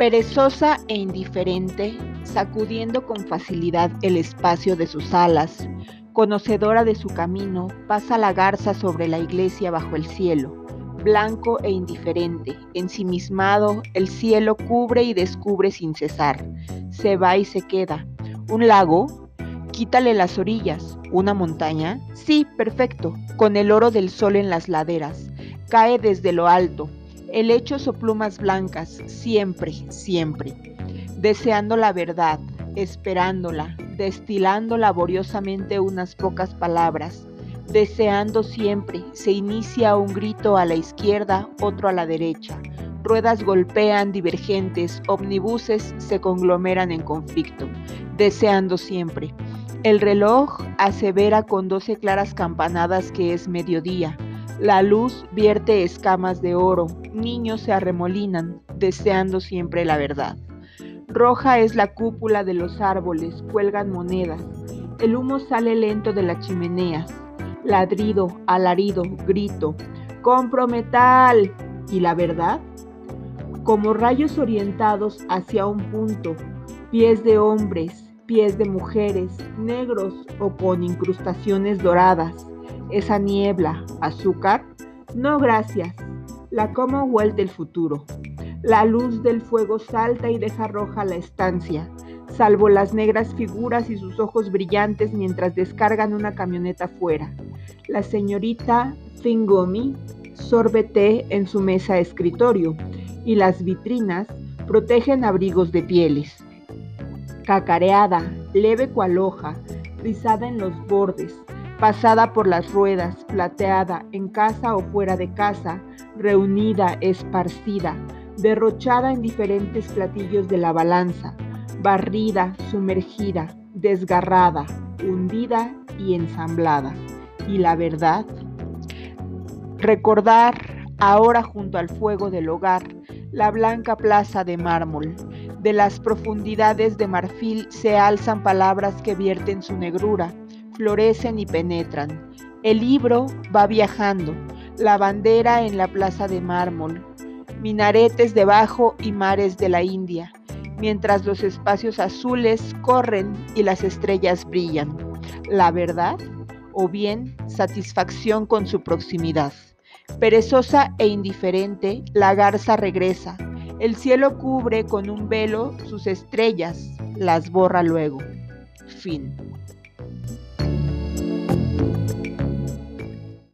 Perezosa e indiferente, sacudiendo con facilidad el espacio de sus alas, conocedora de su camino, pasa la garza sobre la iglesia bajo el cielo, blanco e indiferente, ensimismado, el cielo cubre y descubre sin cesar, se va y se queda. ¿Un lago? Quítale las orillas. ¿Una montaña? Sí, perfecto, con el oro del sol en las laderas. Cae desde lo alto, helechos o plumas blancas, siempre, siempre, deseando la verdad, esperándola, destilando laboriosamente unas pocas palabras, deseando siempre, se inicia un grito a la izquierda, otro a la derecha. Ruedas golpean divergentes, omnibuses se conglomeran en conflicto, deseando siempre. El reloj asevera con doce claras campanadas que es mediodía. La luz vierte escamas de oro, niños se arremolinan, deseando siempre la verdad. Roja es la cúpula de los árboles, cuelgan monedas. El humo sale lento de las chimeneas. Ladrido, alarido, grito. ¡Compro metal! ¿Y la verdad? Como rayos orientados hacia un punto, pies de hombres, pies de mujeres, negros o con incrustaciones doradas esa niebla, azúcar? No, gracias. La Commonwealth del futuro. La luz del fuego salta y deja roja la estancia, salvo las negras figuras y sus ojos brillantes mientras descargan una camioneta fuera. La señorita Fingomi sorbe té en su mesa escritorio y las vitrinas protegen abrigos de pieles. Cacareada, leve cual hoja, rizada en los bordes, pasada por las ruedas, plateada, en casa o fuera de casa, reunida, esparcida, derrochada en diferentes platillos de la balanza, barrida, sumergida, desgarrada, hundida y ensamblada. ¿Y la verdad? Recordar, ahora junto al fuego del hogar, la blanca plaza de mármol. De las profundidades de marfil se alzan palabras que vierten su negrura, florecen y penetran. El libro va viajando, la bandera en la plaza de mármol, minaretes debajo y mares de la India, mientras los espacios azules corren y las estrellas brillan. La verdad o bien satisfacción con su proximidad. Perezosa e indiferente, la garza regresa. El cielo cubre con un velo sus estrellas, las borra luego. Fin.